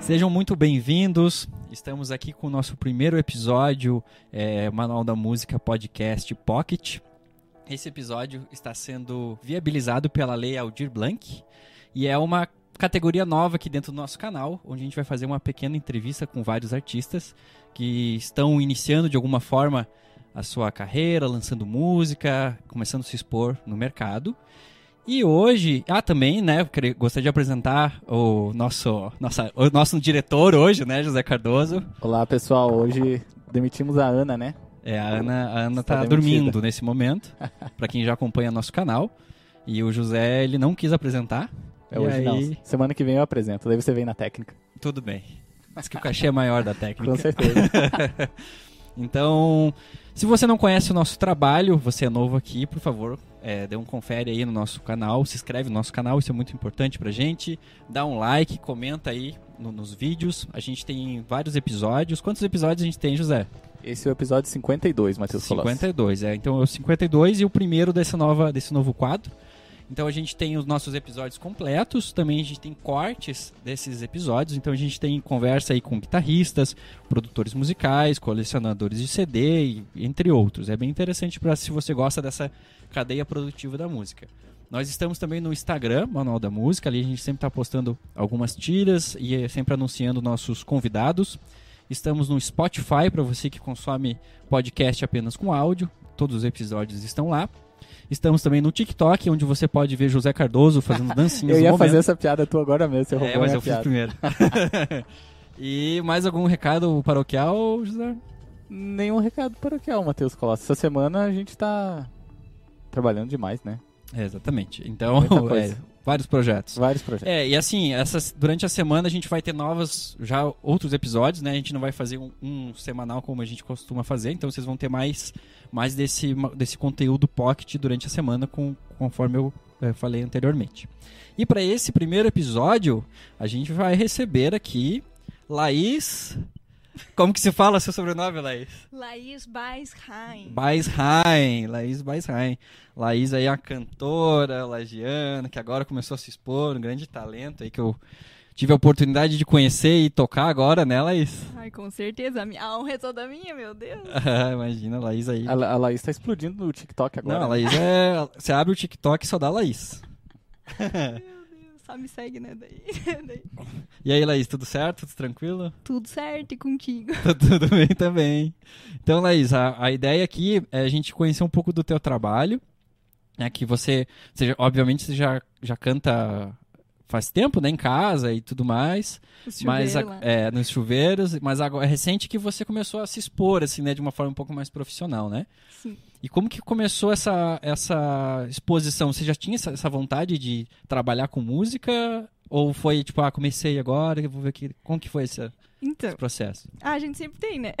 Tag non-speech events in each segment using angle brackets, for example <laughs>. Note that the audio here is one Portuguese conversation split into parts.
Sejam muito bem-vindos. Estamos aqui com o nosso primeiro episódio, é, Manual da Música Podcast Pocket. Esse episódio está sendo viabilizado pela Lei Aldir Blanc e é uma categoria nova aqui dentro do nosso canal, onde a gente vai fazer uma pequena entrevista com vários artistas que estão iniciando de alguma forma a sua carreira, lançando música, começando a se expor no mercado. E hoje, ah, também, né, gostaria de apresentar o nosso, nossa, o nosso diretor hoje, né, José Cardoso. Olá, pessoal. Hoje demitimos a Ana, né? É, a Ana, a Ana tá dormindo nesse momento, <laughs> para quem já acompanha nosso canal. E o José, ele não quis apresentar. É hoje aí... não. Semana que vem eu apresento, daí você vem na técnica. Tudo bem. Mas que o cachê é maior da técnica. Com certeza. <laughs> então, se você não conhece o nosso trabalho, você é novo aqui, por favor, é, dê um confere aí no nosso canal, se inscreve no nosso canal, isso é muito importante pra gente. Dá um like, comenta aí no, nos vídeos. A gente tem vários episódios. Quantos episódios a gente tem, José? Esse é o episódio 52, Matheus 52, é. Então é o 52 e o primeiro desse, nova, desse novo quadro. Então a gente tem os nossos episódios completos, também a gente tem cortes desses episódios, então a gente tem conversa aí com guitarristas, produtores musicais, colecionadores de CD, e, entre outros. É bem interessante para se você gosta dessa cadeia produtiva da música. Nós estamos também no Instagram, Manual da Música, ali a gente sempre está postando algumas tiras e sempre anunciando nossos convidados. Estamos no Spotify para você que consome podcast apenas com áudio, todos os episódios estão lá. Estamos também no TikTok, onde você pode ver José Cardoso fazendo <laughs> dancinhas. eu ia fazer essa piada tu agora mesmo, você É, mas eu piada. fiz primeiro. <laughs> e mais algum recado paroquial, José? Nenhum recado paroquial, Matheus Costa. Essa semana a gente está trabalhando demais, né? É, exatamente. Então, <laughs> é, vários projetos. Vários projetos. É, e assim, essas, durante a semana a gente vai ter novos, já outros episódios, né? A gente não vai fazer um, um semanal como a gente costuma fazer, então vocês vão ter mais, mais desse, desse conteúdo pocket durante a semana, com, conforme eu é, falei anteriormente. E para esse primeiro episódio, a gente vai receber aqui Laís como que se fala seu sobrenome, Laís? Laís Baisheim. Baisheim, Laís Baisheim. Laís aí é a cantora lagiana, que agora começou a se expor, um grande talento aí que eu tive a oportunidade de conhecer e tocar agora, né, Laís? Ai, com certeza. A, a honra é toda minha, meu Deus. <laughs> Imagina, a Laís aí. A, a Laís tá explodindo no TikTok agora. Não, a Laís é... Você abre o TikTok e só dá Laís. Só me segue, né? Daí, <laughs> daí. E aí, Laís, tudo certo? Tudo tranquilo? Tudo certo e contigo. <laughs> tudo bem também. Então, Laís, a, a ideia aqui é a gente conhecer um pouco do teu trabalho. Né, que você, você obviamente, você já, já canta faz tempo, né, em casa e tudo mais. mas é, nos chuveiros, mas agora é recente que você começou a se expor assim, né, de uma forma um pouco mais profissional, né? Sim. E como que começou essa, essa exposição? Você já tinha essa, essa vontade de trabalhar com música? Ou foi tipo, ah, comecei agora, vou ver aqui. Como que foi esse, então, esse processo? Ah, a gente sempre tem, né?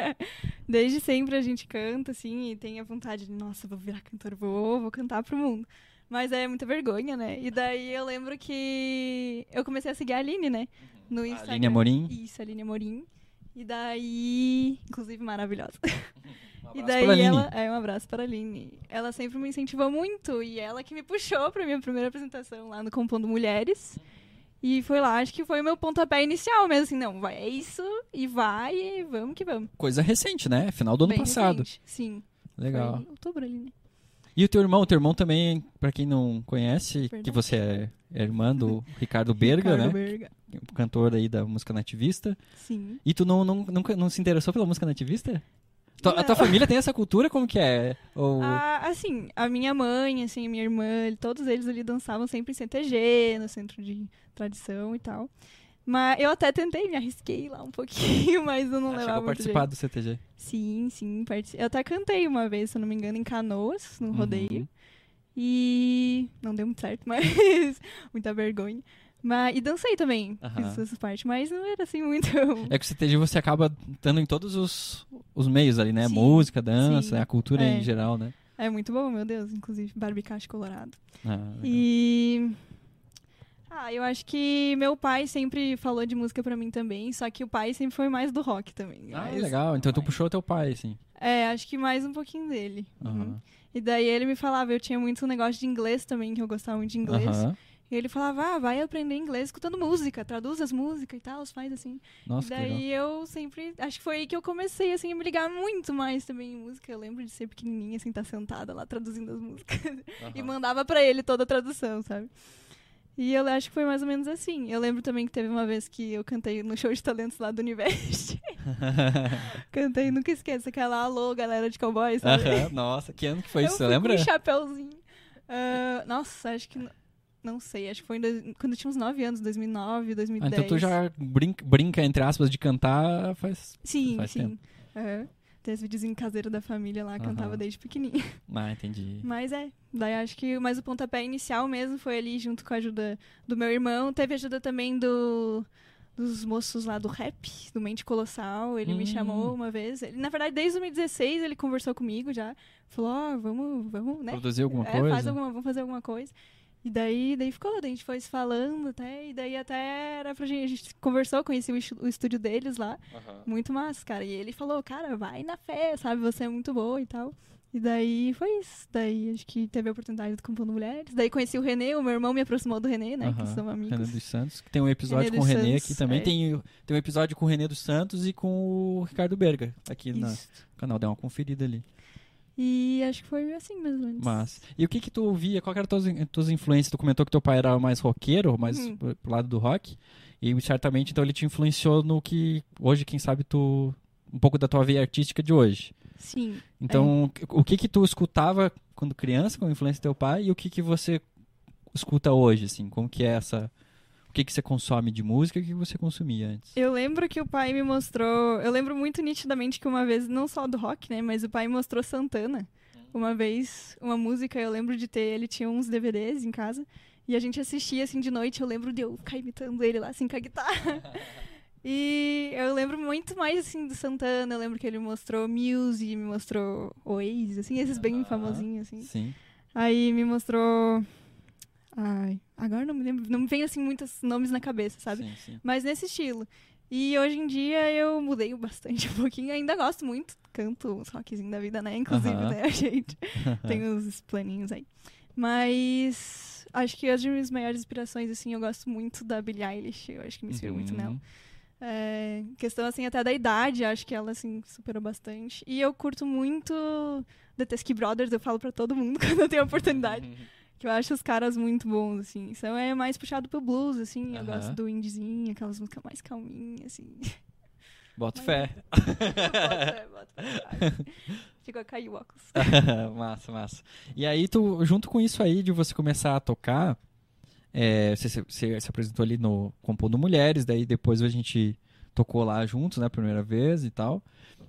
<laughs> Desde sempre a gente canta, assim, e tem a vontade de, nossa, vou virar cantor, vou, vou cantar pro mundo. Mas é muita vergonha, né? E daí eu lembro que eu comecei a seguir a Aline, né? No Instagram. Aline Amorim? Isso, Aline Amorim. E daí, inclusive maravilhosa. <laughs> Um e daí ela, é um abraço para a Aline. Ela sempre me incentivou muito e ela que me puxou para minha primeira apresentação lá no Compondo Mulheres. E foi lá, acho que foi o meu pontapé inicial mesmo, assim, não, vai, é isso, e vai, e vamos que vamos. Coisa recente, né? Final do ano Bem passado. Recente, sim. Legal. Foi outubro ali, né? E o teu irmão? O teu irmão também, para quem não conhece, Verdade. que você é, é irmã do <laughs> Ricardo Berga, Ricardo né? Berga. Cantor aí da música nativista. Sim. E tu não, não, nunca não se interessou pela música nativista? A tua família tem essa cultura? Como que é? Ou... Ah, assim, a minha mãe, assim, a minha irmã, todos eles ali dançavam sempre em CTG, no centro de tradição e tal. Mas eu até tentei, me arrisquei lá um pouquinho, <laughs> mas eu não ah, levava muito participar jeito. do CTG? Sim, sim. Eu até cantei uma vez, se eu não me engano, em Canoas, no uhum. rodeio. E não deu muito certo, <laughs> mas muita vergonha. Mas, e dancei também, uhum. fiz essa parte, mas não era assim muito. É que o CTG você acaba estando em todos os, os meios ali, né? Sim, Música, dança, sim. a cultura é. em geral, né? É muito bom, meu Deus, inclusive Barbicache Colorado. Ah, e ah, eu acho que meu pai sempre falou de música pra mim também, só que o pai sempre foi mais do rock também. Ah, legal. Então tu puxou teu pai, assim. É, acho que mais um pouquinho dele. Uhum. E daí ele me falava, eu tinha muito um negócio de inglês também, que eu gostava muito de inglês. Uhum. E ele falava, ah, vai aprender inglês escutando música, traduz as músicas e tal, faz assim. Nossa, e daí eu sempre, acho que foi aí que eu comecei, assim, a me ligar muito mais também em música. Eu lembro de ser pequenininha, assim, estar tá sentada lá traduzindo as músicas. Uhum. <laughs> e mandava para ele toda a tradução, sabe? E eu acho que foi mais ou menos assim. Eu lembro também que teve uma vez que eu cantei no show de talentos lá do Universo. <laughs> cantei, nunca esqueço, aquela alô, galera de cowboys, sabe? Nossa, que ano que foi eu isso, você lembra? Com um chapéuzinho. Uh, nossa, acho que não sei, acho que foi dois, quando eu tinha uns 9 anos, 2009, 2010. Ah, então tu já brinca, brinca, entre aspas, de cantar faz Sim, faz sim. Tempo. Uhum. Tem esse videozinho caseiro da família lá, uhum. cantava desde pequenininha. <laughs> Ah, entendi. Mas é, daí acho que mais o pontapé inicial mesmo foi ali junto com a ajuda do meu irmão. Teve ajuda também do dos moços lá do rap, do Mente Colossal. Ele hum. me chamou uma vez. Ele, na verdade, desde 2016 ele conversou comigo já. Falou, ó, oh, vamos, vamos, né? Produzir alguma é, coisa? Faz alguma, vamos fazer alguma coisa. E daí, daí ficou, daí a gente foi se falando até, e daí até era pra gente, a gente conversou, conheci o, estúdio deles lá, uhum. muito massa, cara. E ele falou, cara, vai na fé, sabe, você é muito boa e tal. E daí foi isso. Daí acho que teve a oportunidade do Compondo Mulheres. Daí conheci o Renê, o meu irmão me aproximou do Renê, né? Uhum. Que são amigos. René dos Santos, que tem um episódio com o Renê Santos, aqui também. É. Tem, tem um episódio com o Renê dos Santos e com o Ricardo Berga aqui isso. no canal. Dá uma conferida ali. E acho que foi assim mais ou menos. Mas. E o que que tu ouvia? Qual eram as tuas, tuas influências? Tu comentou que teu pai era mais roqueiro, mais hum. pro lado do rock. E certamente então ele te influenciou no que hoje, quem sabe, tu. Um pouco da tua veia artística de hoje. Sim. Então, é. o que que tu escutava quando criança, com a influência do teu pai, e o que que você escuta hoje, assim? Como que é essa o que, que você consome de música e o que você consumia antes? Eu lembro que o pai me mostrou. Eu lembro muito nitidamente que uma vez, não só do rock, né? Mas o pai mostrou Santana. Uma vez, uma música, eu lembro de ter. Ele tinha uns DVDs em casa. E a gente assistia assim de noite. Eu lembro de eu ficar imitando ele lá, assim, com a guitarra. <laughs> E eu lembro muito mais, assim, do Santana. Eu lembro que ele mostrou Muse, me mostrou Oasis, assim, esses bem famosinhos, assim. Sim. Aí me mostrou Ai, agora não me lembro, não me vem assim muitos nomes na cabeça, sabe? Sim, sim. Mas nesse estilo. E hoje em dia eu mudei bastante <laughs> um pouquinho, ainda gosto muito, canto os rockzinhos da vida, né? Inclusive, uh -huh. né, a gente <laughs> tem uns planinhos aí. Mas acho que as minhas maiores inspirações, assim, eu gosto muito da Billie Eilish, eu acho que me inspiro muito nela. Uhum. É, questão, assim, até da idade, acho que ela, assim, superou bastante. E eu curto muito The Teskey Brothers, eu falo pra todo mundo <laughs> quando eu tenho a oportunidade. Que eu acho os caras muito bons, assim. Então é mais puxado pro blues, assim. Eu gosto do indiezinho, aquelas músicas mais calminhas, assim. Bota fé. <laughs> bota fé, bota fé. Chegou a cair o óculos. <laughs> massa, massa. E aí, tu, junto com isso aí de você começar a tocar, é, você, você, se apresentou ali no Compondo Mulheres, daí depois a gente tocou lá juntos, né, primeira vez e tal.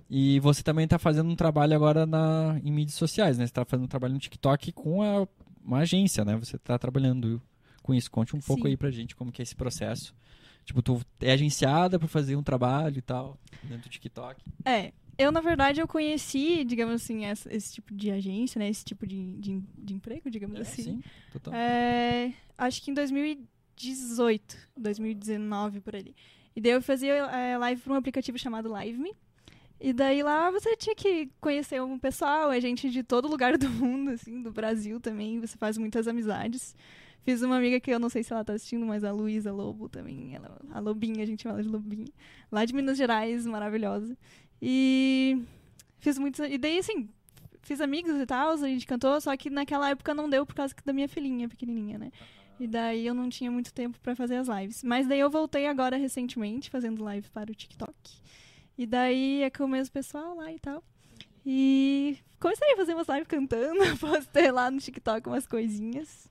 E você também está fazendo um trabalho agora na, em mídias sociais, né? Você está fazendo um trabalho no TikTok com a uma agência, né? Você está trabalhando com isso. Conte um Sim. pouco aí pra gente como que é esse processo. Tipo, tu é agenciada para fazer um trabalho e tal, dentro do TikTok. É, eu, na verdade, eu conheci, digamos assim, esse, esse tipo de agência, né? Esse tipo de, de, de emprego, digamos é, assim. Sim, total. É, acho que em 2018, 2019, por ali. E daí eu fazia é, live para um aplicativo chamado LiveMe. E daí lá você tinha que conhecer um pessoal, é gente de todo lugar do mundo, assim, do Brasil também, você faz muitas amizades. Fiz uma amiga que eu não sei se ela tá assistindo, mas a Luísa Lobo também, ela, a Lobinha, a gente ela de Lobinha. Lá de Minas Gerais, maravilhosa. E fiz muitos. E daí, assim, fiz amigos e tal, a gente cantou, só que naquela época não deu por causa da minha filhinha pequenininha, né? E daí eu não tinha muito tempo para fazer as lives. Mas daí eu voltei agora recentemente, fazendo live para o TikTok. E daí é com o mesmo pessoal lá e tal. E comecei a fazer umas lives cantando, <laughs> postei lá no TikTok umas coisinhas.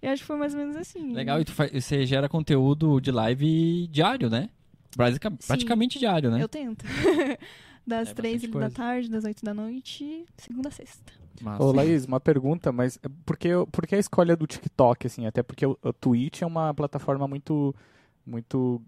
E acho que foi mais ou menos assim. Legal, e tu faz, você gera conteúdo de live diário, né? Basica, praticamente diário, né? Eu tento. <laughs> das é três da tarde, das oito da noite, segunda a sexta. Massa. Ô, Laís, uma pergunta, mas por que, por que a escolha do TikTok, assim? Até porque o, o Twitch é uma plataforma muito, muito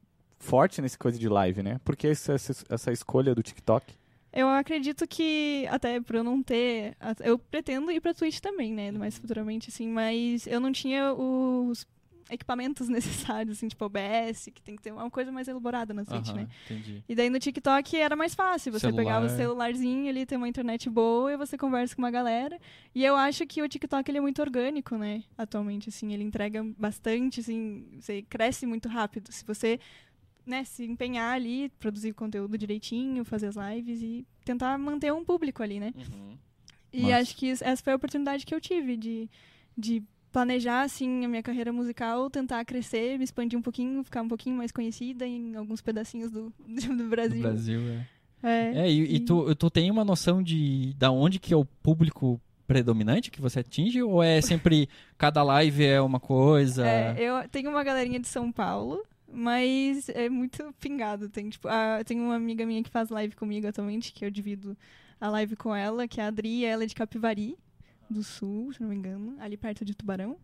forte nesse coisa de live, né? Por que essa, essa escolha do TikTok? Eu acredito que, até por eu não ter. Eu pretendo ir pra Twitch também, né? Mais futuramente, assim, mas eu não tinha os. equipamentos <laughs> necessários, assim, tipo OBS, que tem que ter uma coisa mais elaborada na Twitch, Aham, né? Entendi. E daí no TikTok era mais fácil. Você Celular. pegava o celularzinho ali, tem uma internet boa e você conversa com uma galera. E eu acho que o TikTok ele é muito orgânico, né? Atualmente, assim, ele entrega bastante, assim, você cresce muito rápido. Se você né, se empenhar ali, produzir conteúdo direitinho, fazer as lives e tentar manter um público ali, né? Uhum. E Massa. acho que essa foi a oportunidade que eu tive de, de planejar, assim, a minha carreira musical, tentar crescer, me expandir um pouquinho, ficar um pouquinho mais conhecida em alguns pedacinhos do, <laughs> do Do Brasil. Brasil, é. É, É, e, e e- tu, tu tem uma noção de da onde que é o público predominante que você atinge? Ou é sempre <laughs> cada live é uma coisa? é, eu tenho uma galerinha de São Paulo, mas é muito pingado. Tem, tipo, a, tem uma amiga minha que faz live comigo atualmente, que eu divido a live com ela, que é a Adri, ela é de Capivari, do Sul, se não me engano, ali perto de Tubarão.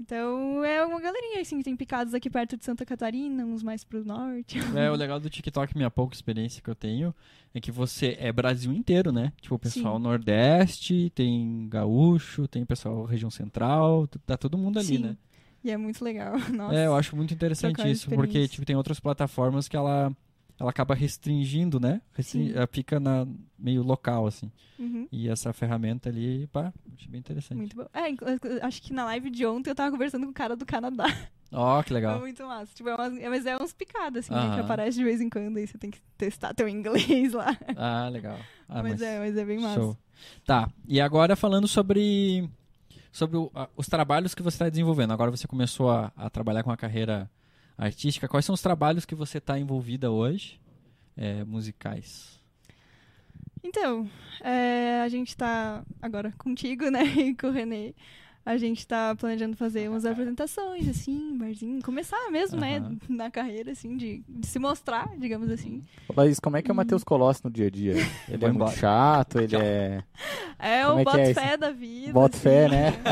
Então é uma galerinha, assim, que tem picados aqui perto de Santa Catarina, uns mais pro norte. <laughs> É, o legal do TikTok, minha pouca experiência que eu tenho, é que você é Brasil inteiro, né? Tipo, o pessoal Sim. Nordeste, tem gaúcho, tem pessoal região central, tá todo mundo ali, Sim. né? E é muito legal. Nossa. <laughs> É, eu acho muito interessante isso, porque tipo, tem outras plataformas que ela, ela acaba restringindo, né? Restrin- Sim. Ela fica na, meio local, assim. Uhum. E essa ferramenta ali, pá, achei bem interessante. Muito bom. É, acho que na live de ontem eu tava conversando com o cara do Canadá. Ó, que <laughs> É legal. muito massa. Tipo, é umas- é, mas é uns picados, assim, Aham. que aparece de vez em quando e você tem que testar teu <laughs> inglês lá. Ah, legal. Ah, mas, é, mas é bem massa. Show. Tá, e agora falando sobre, sobre o- a- os trabalhos que você está desenvolvendo. Agora você começou a, a trabalhar com a carreira artística. Quais são os trabalhos que você está envolvida hoje, é, musicais? Então, é, a gente tá agora contigo, né, <laughs> e com o Renê. A gente tá planejando fazer umas apresentações, assim, barzinho. Começar mesmo, né, na carreira, assim, de, de se mostrar, digamos assim. Laís, como é que é o Matheus Colossi no dia a dia? Ele é muito chato, ele <laughs> é. É Como o é boto é fé da vida. Bota assim. fé, né? <laughs>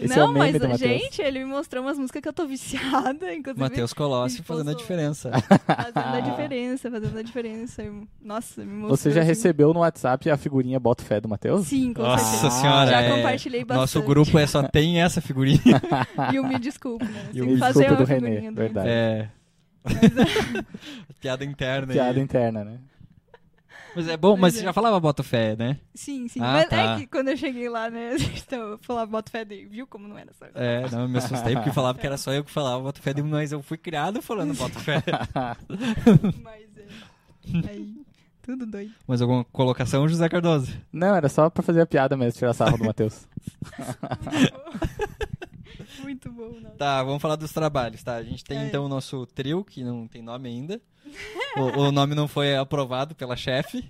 <laughs> Esse não, é o meme mas, gente, ele me mostrou umas músicas que eu tô viciada, inclusive. Matheus Colossi fazendo a diferença. Fazendo a diferença, fazendo a diferença. Nossa, me mostrou. Você já assim. recebeu no WhatsApp a figurinha Bota Fé do Matheus? Sim, com Nossa certeza. senhora, Já é- compartilhei bastante. Nosso grupo é só tem essa figurinha. E o Me Desculpe, né? E o Me Desculpe uma do Renê, figurinha do verdade. É. Mas, é, <laughs> Piada interna. Piada aí. interna, né? Mas é bom, mas você é. já falava Bota Fé, né? sim, sim. Ah, Mas tá. é que quando eu cheguei lá, né? <laughs> Então, eu falava bota fé dele, viu como não era só. É, não, eu me assustei porque falava que era só eu que falava Bota Fé, mas eu fui criado falando Bota Fé. <laughs> Mas é. Aí, tudo doido. Mais alguma colocação, José Cardoso? Não, era só pra fazer a piada mesmo, tirar sarro do Matheus. <laughs> Muito bom, nossa. Tá, vamos falar dos trabalhos, tá? A gente tem É. então o nosso trio, que não tem nome ainda. o, o nome não foi aprovado pela chefe.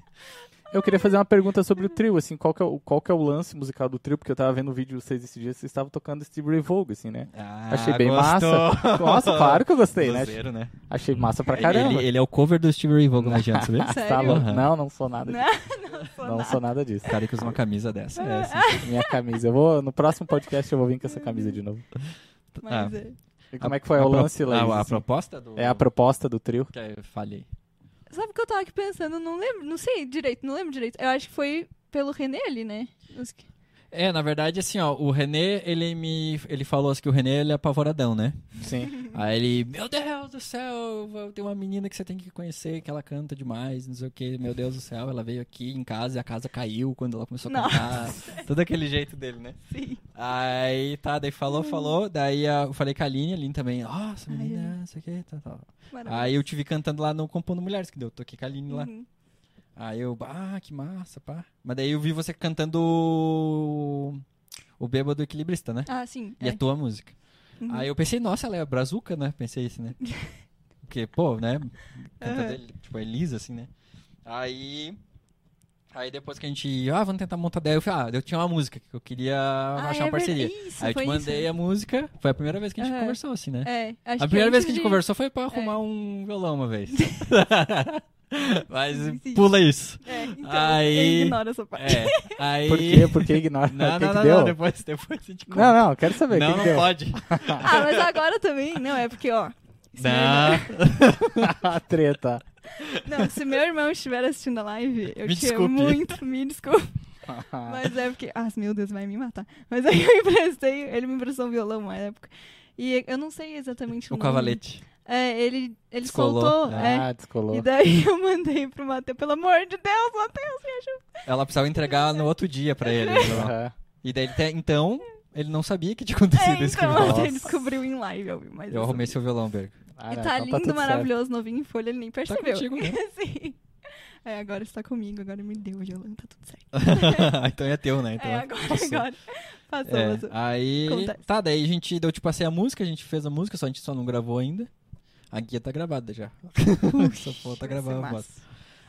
Eu queria fazer uma pergunta sobre o trio, assim, qual que é o, qual que é o lance musical do trio, porque eu tava vendo um vídeo de vocês esses dias, vocês estavam tocando Steve Ray Vaughan, assim, né? Ah, Achei bem gostou. massa. Nossa, claro que eu gostei, né? Né? Achei massa pra caramba. Ele, ele é o cover do Steve Ray Vaughan, não adianta? <laughs> Sério? Tá louco? Aham. Não, não sou nada disso. Não, não sou Não nada. sou nada disso. cara que usa uma camisa dessa. É, assim. <laughs> Minha camisa. Eu vou, no próximo podcast eu vou vir com essa camisa de novo. Mas Ah. é. E como é que foi A o lance, Laís? a, a assim? proposta do... É a proposta do trio. Que eu falhei. Sabe o que eu tava aqui pensando? Não lembro, não sei direito, não lembro direito. Eu acho que foi pelo René ali, né? É, na verdade, assim, ó, o René, ele me... Ele falou assim que o René, ele é apavoradão, né? Sim. Aí ele, meu Deus do céu, tem uma menina que você tem que conhecer, que ela canta demais, não sei o que, meu Deus do céu, ela veio aqui em casa e a casa caiu quando ela começou a Nossa. cantar. Todo aquele jeito dele, né? Sim. Aí tá, daí falou, falou, daí eu falei com a Aline, a Aline também, nossa, menina, não sei o que, tal, tal. Maravilhoso. Aí eu te vi cantando lá no Compondo Mulheres, que deu, eu toquei com a Aline lá. Uhum. Aí eu, ah, que massa, pá. Mas daí eu vi você cantando o, Bêbado Equilibrista, né? Ah, sim. E é. a tua música. Uhum. Aí eu pensei, nossa, ela é brazuca, né? Pensei isso, né? <laughs> Porque, pô, né? Dele, tipo, é lisa, assim, né? Aí. Aí depois que a gente. Ah, vamos tentar montar daí. Eu falei, ah, eu tinha uma música que eu queria Ah, achar é uma parceria. Isso, Aí eu te mandei isso. a música. Foi a primeira vez que a gente Aham. conversou, assim, né? É, a primeira vez antes que a gente de- conversou foi pra arrumar um violão uma vez. <laughs> Mas Sim, sim. pula isso. É, então, Aí- eu ignoro essa parte. É. Aí. Por quê? Por que ignora? <laughs> Não, que não, que não, deu? não, depois, depois a gente conta. Não, não, quero saber. não, que, não que deu? pode. <laughs> Ah, mas agora também. Não, é porque, ó. Não. irmão- <laughs> A treta. Não, se meu irmão estiver assistindo a live, eu Me te amo desculpe. muito, me desculpe. Mas é porque. Ah, meu Deus, vai me matar. Mas aí eu emprestei, ele me emprestou um violão uma época. E eu não sei exatamente o, o nome. cavalete. É, ele, ele Descolou. soltou. é. Ah, descolou. E daí <laughs> eu mandei pro Matheus, pelo amor de Deus, Matheus, me ajuda. Ela precisava entregar no outro dia pra ele. <laughs> né? Aham. E daí, ele te- então, ele não sabia que tinha acontecido É, isso então, com <laughs> ele. Nossa. descobriu em live, eu vi, mas Eu arrumei seu violão, Berg. Ah, E tá então lindo, tudo certo. maravilhoso, novinho em folha, ele nem Tá percebeu. contigo, né? Sim. É, agora está comigo, agora me deu o violão, tá tudo certo. então é teu, né? Então é, agora, passou. agora. Passou, É, passou. aí. Acontece. Tá, daí a gente deu, tipo, passei a música, a gente fez a música, só a gente só não gravou ainda. A guia tá gravada já. só falta gravar a voz.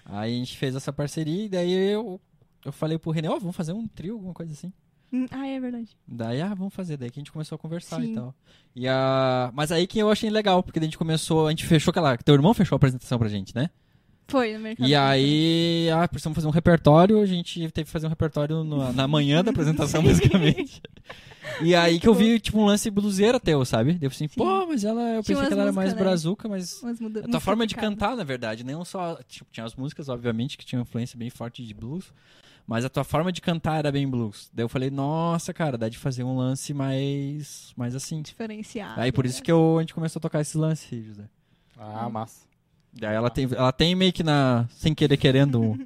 Aí a gente fez essa parceria e daí eu, eu falei pro René, ó, vamos fazer um trio, alguma coisa assim. Hum, Ah, é verdade. Daí, ah, vamos fazer. Daí que a gente começou a conversar Sim. e tal. E. Mas aí que eu achei legal, porque a gente começou, a gente fechou aquela. Teu irmão fechou a apresentação pra gente, né? Foi no mercado. E aí, ah, precisamos fazer um repertório, a gente teve que fazer um repertório no- na manhã da apresentação, <laughs> basicamente. E aí que eu vi, tipo, um lance bluseiro teu, sabe? Daí eu falei assim, Sim. pô, mas ela, eu Tinha pensei que ela era mais né? brazuca, mas a tua forma de cantar, na verdade, não só, tipo, tinha as músicas, obviamente, que tinham influência bem forte de blues, mas a tua forma de cantar era bem blues. Daí eu falei, nossa, cara, dá de fazer um lance mais, mais assim. Diferenciado. Aí por isso que eu, a gente começou a tocar esse lance, José. Ah, massa. Daí ela tem, ela tem meio que na, sem querer querendo, um,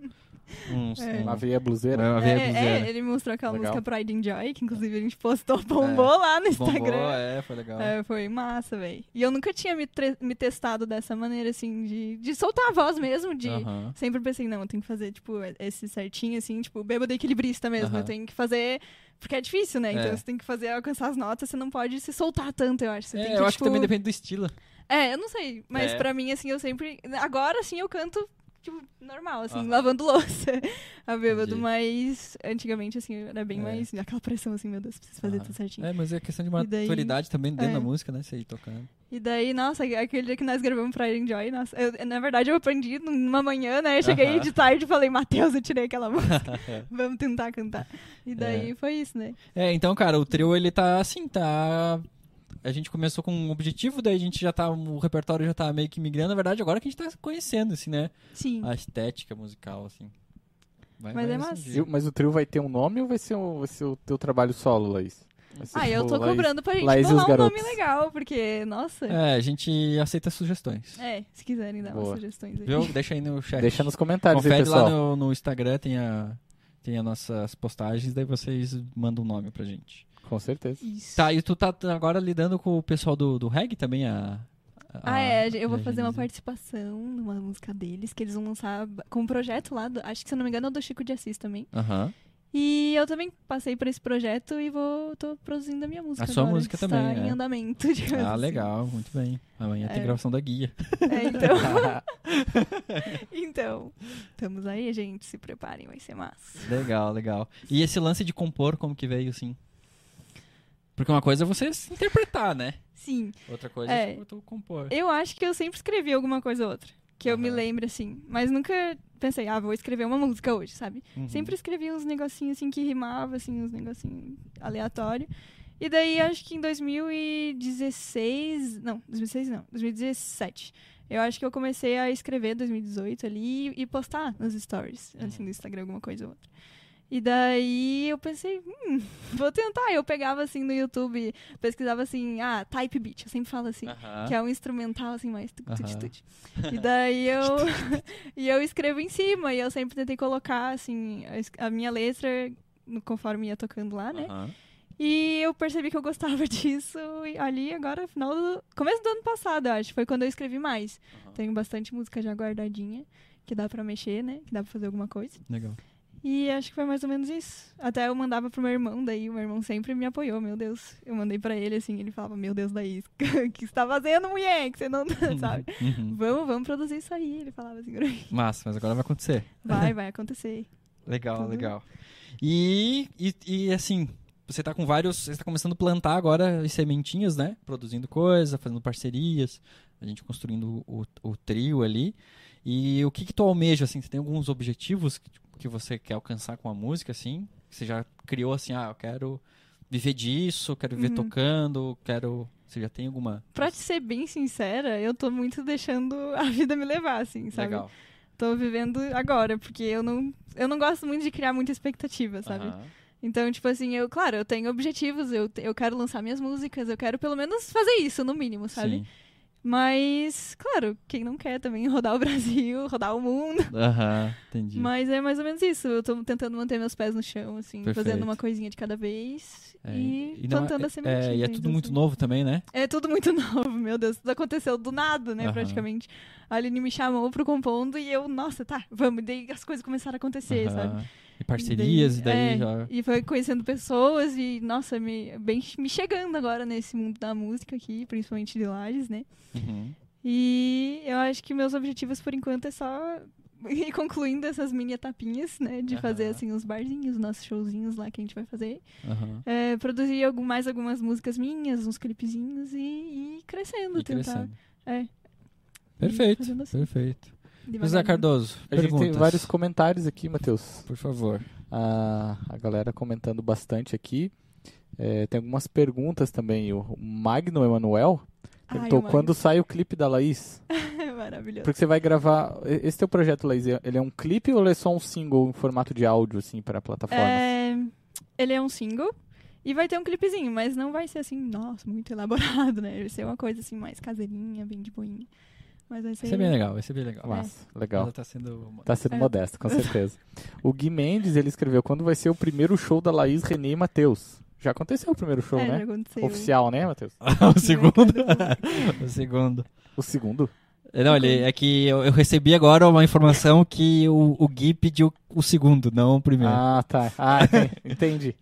uns- <laughs> É. um- Uma veia bluseira. uma veia É, bluseira. é, ele mostrou aquela Legal. música Pride and Joy, que inclusive a gente postou, bombou lá no Instagram. Bombou, é, foi legal. É, foi massa, velho. E eu nunca tinha me, me testado dessa maneira, assim, de, de soltar a voz mesmo, de... Aham. Sempre pensei, não, eu tenho que fazer, tipo, esse certinho, assim, tipo, bêbado equilibrista mesmo. Aham. Eu tenho que fazer... Porque é difícil, né? Então É. você tem que fazer, alcançar as notas, você não pode se soltar tanto, eu acho. Você É, tem eu que, acho tipo... que também depende do estilo. É, eu não sei. Mas É. pra mim, assim, eu sempre... Agora, assim, eu canto, tipo, normal, assim, Aham. lavando louça. <laughs> A bêbado, Entendi. mas antigamente, assim, era bem É. mais... Aquela pressão, assim, meu Deus, preciso fazer Aham. tudo certinho. É, mas é questão de E daí- maturidade também dentro é. da música, né? Você ir tocando. E daí, nossa, aquele dia que nós gravamos pra Enjoy, nossa, eu- na verdade eu aprendi numa manhã, né? Eu cheguei de tarde e falei, Matheus, eu tirei aquela música, <laughs> vamos tentar cantar. E daí foi isso, né? É, então, cara, o trio ele tá assim, tá. A gente começou com um objetivo, daí a gente já tá. O repertório já tá meio que migrando. Na verdade, agora que a gente tá conhecendo, assim, né? Sim. A estética musical, assim. Vai- Mas vai é massa. dia. E- Mas o trio vai ter um nome ou vai ser o, vai ser o teu trabalho solo, Laís? Ah, eu tipo tô Laís- cobrando pra gente Laís bolar um nome legal, porque, nossa. É, a gente aceita sugestões. É, se quiserem dar Boa. umas sugestões aí. Viu? Deixa aí no <laughs> chat. Deixa nos comentários aí, Confere lá pessoal. no, no Instagram, tem, a, tem as nossas postagens, daí vocês mandam um nome pra gente. Com certeza. Isso. Tá, e tu tá agora lidando com o pessoal do, do reggae também? A, a- Ah, é, eu vou fazer uma Genise? participação numa música deles, que eles vão lançar com um projeto lá, do- acho que se eu não me engano é do Chico de Assis também. Aham. E eu também passei por esse projeto e vou, tô produzindo a minha música A sua agora, música que também, Está em é. andamento, <laughs> digamos Ah, assim. legal, muito bem. Amanhã tem É. gravação da guia. É, então, <laughs> então, estamos aí, gente, se preparem, vai ser massa. Legal, legal. E esse lance de compor, como que veio, assim? Porque uma coisa é você interpretar, né? Sim, Outra coisa É. é, tu compor. eu acho que eu sempre escrevi alguma coisa ou outra, que eu me Aham. lembre, assim, mas nunca pensei, ah, vou escrever uma música hoje, sabe? Uhum. Sempre escrevi uns negocinhos assim que rimava, assim, uns negocinhos aleatórios. E daí acho que em 2016. Não, 2016 não, 2017. Eu acho que eu comecei a escrever 2018 ali e postar nos stories, assim, no Instagram, alguma coisa ou outra. E daí eu pensei, hum, <laughs> vou tentar. Eu pegava assim no YouTube, pesquisava assim, ah, type beat, eu sempre falo assim. Aham. Que é um instrumental, assim, mais tu- Aham. tuti-tuti. E daí <laughs> eu... <laughs> e eu escrevo em cima, e eu sempre tentei colocar, assim, a minha letra conforme ia tocando lá, né? Aham. E eu percebi que eu gostava disso e ali agora, final do... Começo do ano passado, eu acho, foi quando eu escrevi mais. Tenho bastante música já guardadinha, que dá pra mexer, né? Que dá pra fazer alguma coisa. Legal. E acho que foi mais ou menos isso. Até eu mandava pro meu irmão, daí o meu irmão sempre me apoiou, meu Deus. Eu mandei pra ele assim, ele falava, meu Deus, daí, <laughs> o que você tá fazendo, mulher? Que você não sabe? Uhum. Vamos, vamos produzir isso aí. Ele falava assim. <laughs> Massa, mas agora vai acontecer. Vai, vai acontecer. Legal, Tudo. legal. E, e, e, assim, você tá com vários. Você tá começando a plantar agora as sementinhas, né? Produzindo coisa, fazendo parcerias, a gente construindo o, o trio ali. E o que que tu almeja, assim? Você tem alguns objetivos que, que você quer alcançar com a música, assim? Você já criou assim, ah, eu quero viver disso, quero viver Uhum. tocando, quero. Você já tem alguma. Pra te ser bem sincera, eu tô muito deixando a <laughs> vida me levar, assim, sabe? Legal. Tô vivendo agora, porque eu não, eu não gosto muito de criar muita expectativa, sabe? Aham. Então, tipo assim, eu, claro, eu tenho objetivos, eu, eu quero lançar minhas músicas, eu quero pelo menos fazer isso, no mínimo, sabe? Sim. Mas, claro, quem não quer também <laughs> rodar o Brasil, rodar o mundo. Aham, entendi. Mas é mais ou menos isso. Eu tô tentando manter meus pés no chão, assim, Perfeito. fazendo uma coisinha de cada vez é. e, e plantando é, a sementinha. É, e é tudo muito assim. novo também, né? É tudo muito <laughs> novo, meu Deus. Tudo aconteceu do nada, né, praticamente. A Aline me chamou pro compondo e eu, nossa, tá, vamos. E daí as coisas começaram a acontecer, sabe? E parcerias, e daí, é, já... E foi conhecendo pessoas e, nossa, me, bem, me chegando agora nesse mundo da música aqui, principalmente de Lages, né? Uhum. E eu acho que meus objetivos, por enquanto, é só <laughs> ir concluindo essas mini etapinhas, né? De uhum. fazer, assim, os barzinhos, nossos showzinhos lá que a gente vai fazer. Uhum. É, produzir algum, mais algumas músicas minhas, uns clipezinhos e, e ir crescendo, e tentar. Crescendo. É. Perfeito, assim. perfeito. José Cardoso, A gente tem vários comentários aqui, Matheus. Por favor. A, a galera comentando bastante aqui. É, tem algumas perguntas também. O Magno Emanuel perguntou Ai, quando sai o clipe da Laís. <laughs> Maravilhoso. Porque você vai gravar. Esse teu projeto, Laís, ele é um clipe ou ele é só um single em formato de áudio, assim, para plataformas? É... Ele é um single. E vai ter um clipezinho, mas não vai ser assim, nossa, muito elaborado, né? Vai ser uma coisa assim mais caseirinha, bem de boinha. Mas vai ser... vai ser bem legal, vai ser bem legal. Massa, é. legal. Ela tá sendo, tá sendo é. modesto, com <laughs> certeza. o Gui Mendes, ele escreveu, quando vai ser o primeiro show da Laís, Renê e Matheus? Já aconteceu o primeiro show, é, né? Já aconteceu. Oficial, né, Matheus? <laughs> <laughs> o segundo? o segundo. O segundo? Não, ele, é que eu, eu, recebi agora uma informação que o, o Gui pediu o segundo, não o primeiro. Ah, tá. Ah, entendi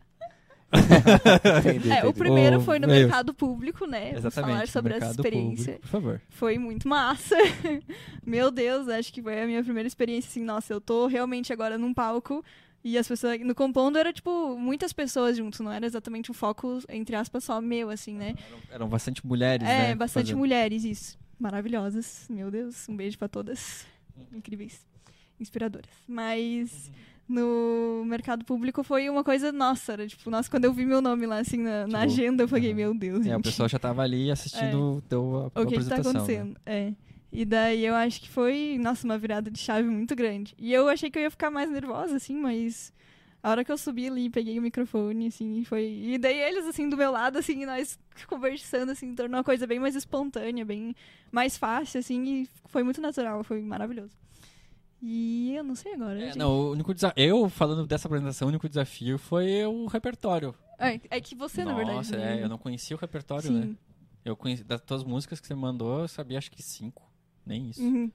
<laughs> entendi, é, o primeiro foi no meio. mercado público, né? Exatamente. Vamos falar sobre essa experiência. Público, por favor. Foi muito massa. <laughs> Meu Deus, acho que foi a minha primeira experiência assim, nossa, eu tô realmente agora num palco e as pessoas no compondo era tipo muitas pessoas juntos, não era exatamente um foco entre aspas só meu assim, né? Eram, eram bastante mulheres, é, né? É, bastante fazendo. mulheres isso. Maravilhosas. Meu Deus, um beijo para todas. Incríveis. Inspiradoras. Mas uhum no mercado público foi uma coisa nossa. Era, tipo, nossa, quando eu vi meu nome lá, assim, na, tipo, na agenda, eu falei, meu Deus. É, o pessoal já tava ali assistindo é. teu, a, a o que está acontecendo. Né? É. E daí eu acho que foi, nossa, uma virada de chave muito grande. E eu achei que eu ia ficar mais nervosa, assim, mas a hora que eu subi ali, peguei o microfone, assim, foi. E daí eles, assim, do meu lado, assim, nós conversando, assim, tornou uma coisa bem mais espontânea, bem mais fácil, assim, e foi muito natural, foi maravilhoso. E eu não sei agora. É, não, o único desafio. Eu, falando dessa apresentação, o único desafio foi o repertório. É, é que você, Nossa, na verdade. Nossa, é, eu não conhecia o repertório, Sim. né? Eu conheci, das tuas músicas que você mandou, eu sabia acho que cinco. Nem isso. Uhum.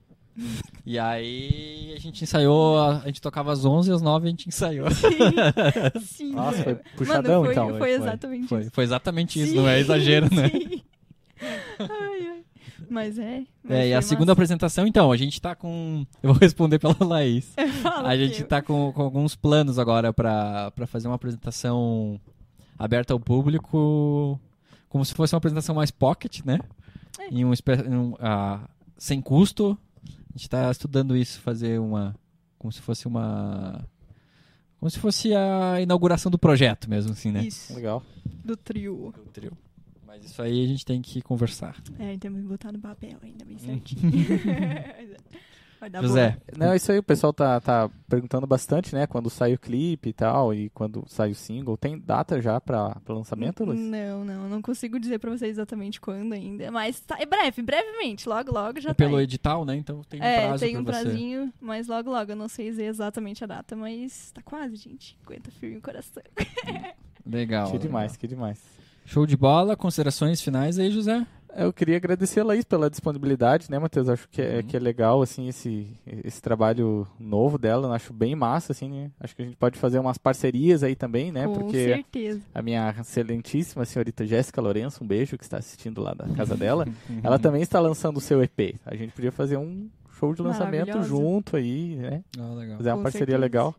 E aí a gente ensaiou, a, gente tocava às 11 e às 9 a gente ensaiou. Sim, <laughs> sim. Nossa, foi puxadão Mano, foi, então. Foi exatamente foi, isso. Foi exatamente isso, não é exagero, né? Sim. <laughs> ai, ai. Mas é. Mas é, e a segunda apresentação, então, a gente tá com. Eu vou responder pela <laughs> Laís. A gente tá com, com, alguns planos agora pra fazer uma apresentação aberta ao público, como se fosse uma apresentação mais pocket, né? É. Em um, em um uh, sem custo. A gente tá estudando isso, fazer uma. Como se fosse uma. Como se fosse a inauguração do projeto mesmo, assim, né? Isso. Legal. Do trio. Do trio. Mas isso aí a gente tem que conversar. É, temos que botar no papel ainda bem hum. certinho. <laughs> Vai dar José. Não, isso aí o pessoal tá, tá perguntando bastante, né? Quando sai o clipe e tal, e quando sai o single. Tem data já pra, pra lançamento, Luiz? Não, não. Não consigo dizer pra vocês exatamente quando ainda. Mas tá, é breve, brevemente. Logo, logo já é tá pelo aí. edital, né? Então tem um é, prazo tem um pra prazinho, você. mas logo, logo. Eu não sei dizer exatamente a data, mas tá quase, gente. Aguenta firme o coração. Legal. Que demais, que demais. Show de bola. Considerações finais aí, José? Eu queria agradecer a Laís pela disponibilidade, né, Matheus? Acho que é, uhum. que é legal, assim, esse, esse trabalho novo dela. Eu acho bem massa, assim, né? Acho que a gente pode fazer umas parcerias aí também, né? Com Porque certeza. a minha excelentíssima senhorita Jéssica Lourenço, um beijo, que está assistindo lá da casa <laughs> dela, ela também está lançando o seu EP. A gente podia fazer um show de lançamento junto aí, né? Ah, legal. Fazer uma Com parceria certeza. legal.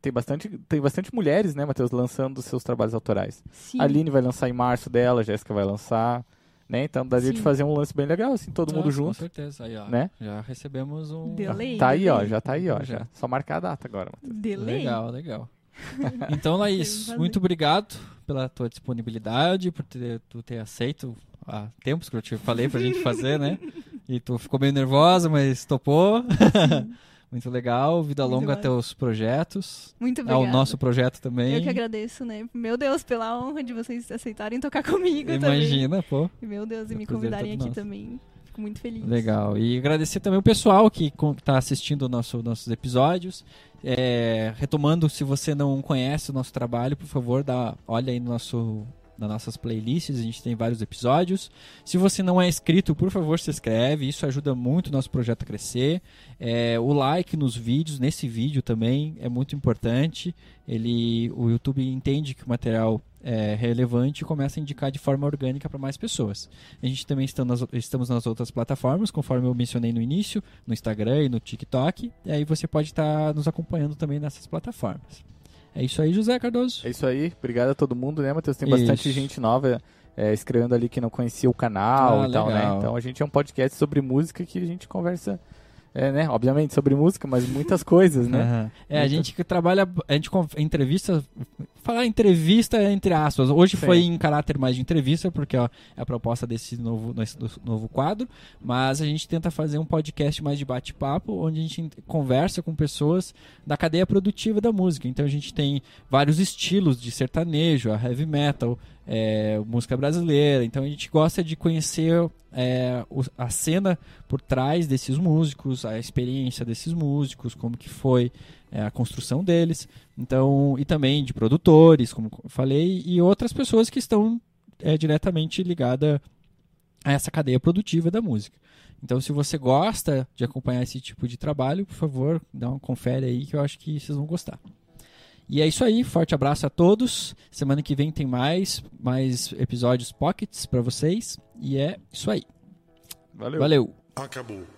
Tem bastante, tem bastante mulheres, né, Matheus, lançando seus trabalhos autorais. Sim. A Aline vai lançar em março dela, a Jéssica vai lançar, né? Então daria Sim. de fazer um lance bem legal, assim, todo mundo junto. Com certeza, aí, ó, né? Já recebemos um. Delay, tá aí, delay. ó, já tá aí, ó, já. Só marcar a data agora, Matheus. Delay. Legal, legal. <laughs> então, Laís, muito obrigado pela tua disponibilidade, por ter, tu ter aceito há tempos que eu te falei pra gente fazer, né? <laughs> E tu ficou meio nervosa, mas topou. Muito legal. Vida Muito longa até os projetos. Muito obrigada. É o nosso projeto também. Eu que agradeço, né? Meu Deus, pela honra de vocês aceitarem tocar comigo Imagina, também. pô. Meu Deus, e me convidarem aqui nosso. também. Fico muito feliz. Legal. E agradecer também o pessoal que está assistindo nosso, nossos episódios. É, retomando, se você não conhece o nosso trabalho, por favor, dá, olha aí no nosso nas nossas playlists, a gente tem vários episódios. Se você não é inscrito, por favor, se inscreve, isso ajuda muito o nosso projeto a crescer. É, o like nos vídeos, nesse vídeo também é muito importante. Ele, o YouTube entende que o material é relevante e começa a indicar de forma orgânica para mais pessoas. A gente também está nas, estamos nas outras plataformas, conforme eu mencionei no início, no Instagram e no TikTok. E aí você pode estar tá nos acompanhando também nessas plataformas. É isso aí, José Cardoso. É isso aí. Obrigado a todo mundo, né, Matheus? Tem bastante isso. gente nova é, escrevendo ali que não conhecia o canal ah, e tal, né? Então a gente é um podcast sobre música que a gente conversa é, né? Obviamente sobre música, mas muitas coisas, né? Uhum. É, a gente que trabalha, a gente entrevista, falar entrevista entre aspas. Hoje Sim. foi em caráter mais de entrevista, porque ó, é a proposta desse novo, desse novo quadro, mas a gente tenta fazer um podcast mais de bate-papo, onde a gente conversa com pessoas da cadeia produtiva da música. Então a gente tem vários estilos de sertanejo, a heavy metal, é, música brasileira. Então a gente gosta de conhecer é, a cena por trás desses músicos, a experiência desses músicos, como que foi é, a construção deles. Então e também de produtores, como falei, e outras pessoas que estão é, diretamente ligadas a essa cadeia produtiva da música. Então, se você gosta de acompanhar esse tipo de trabalho, por favor, dá uma confere aí que eu acho que vocês vão gostar. E é isso aí, forte abraço a todos. Semana que vem tem mais, mais episódios pockets para vocês. E é isso aí. Valeu. Valeu. Acabou.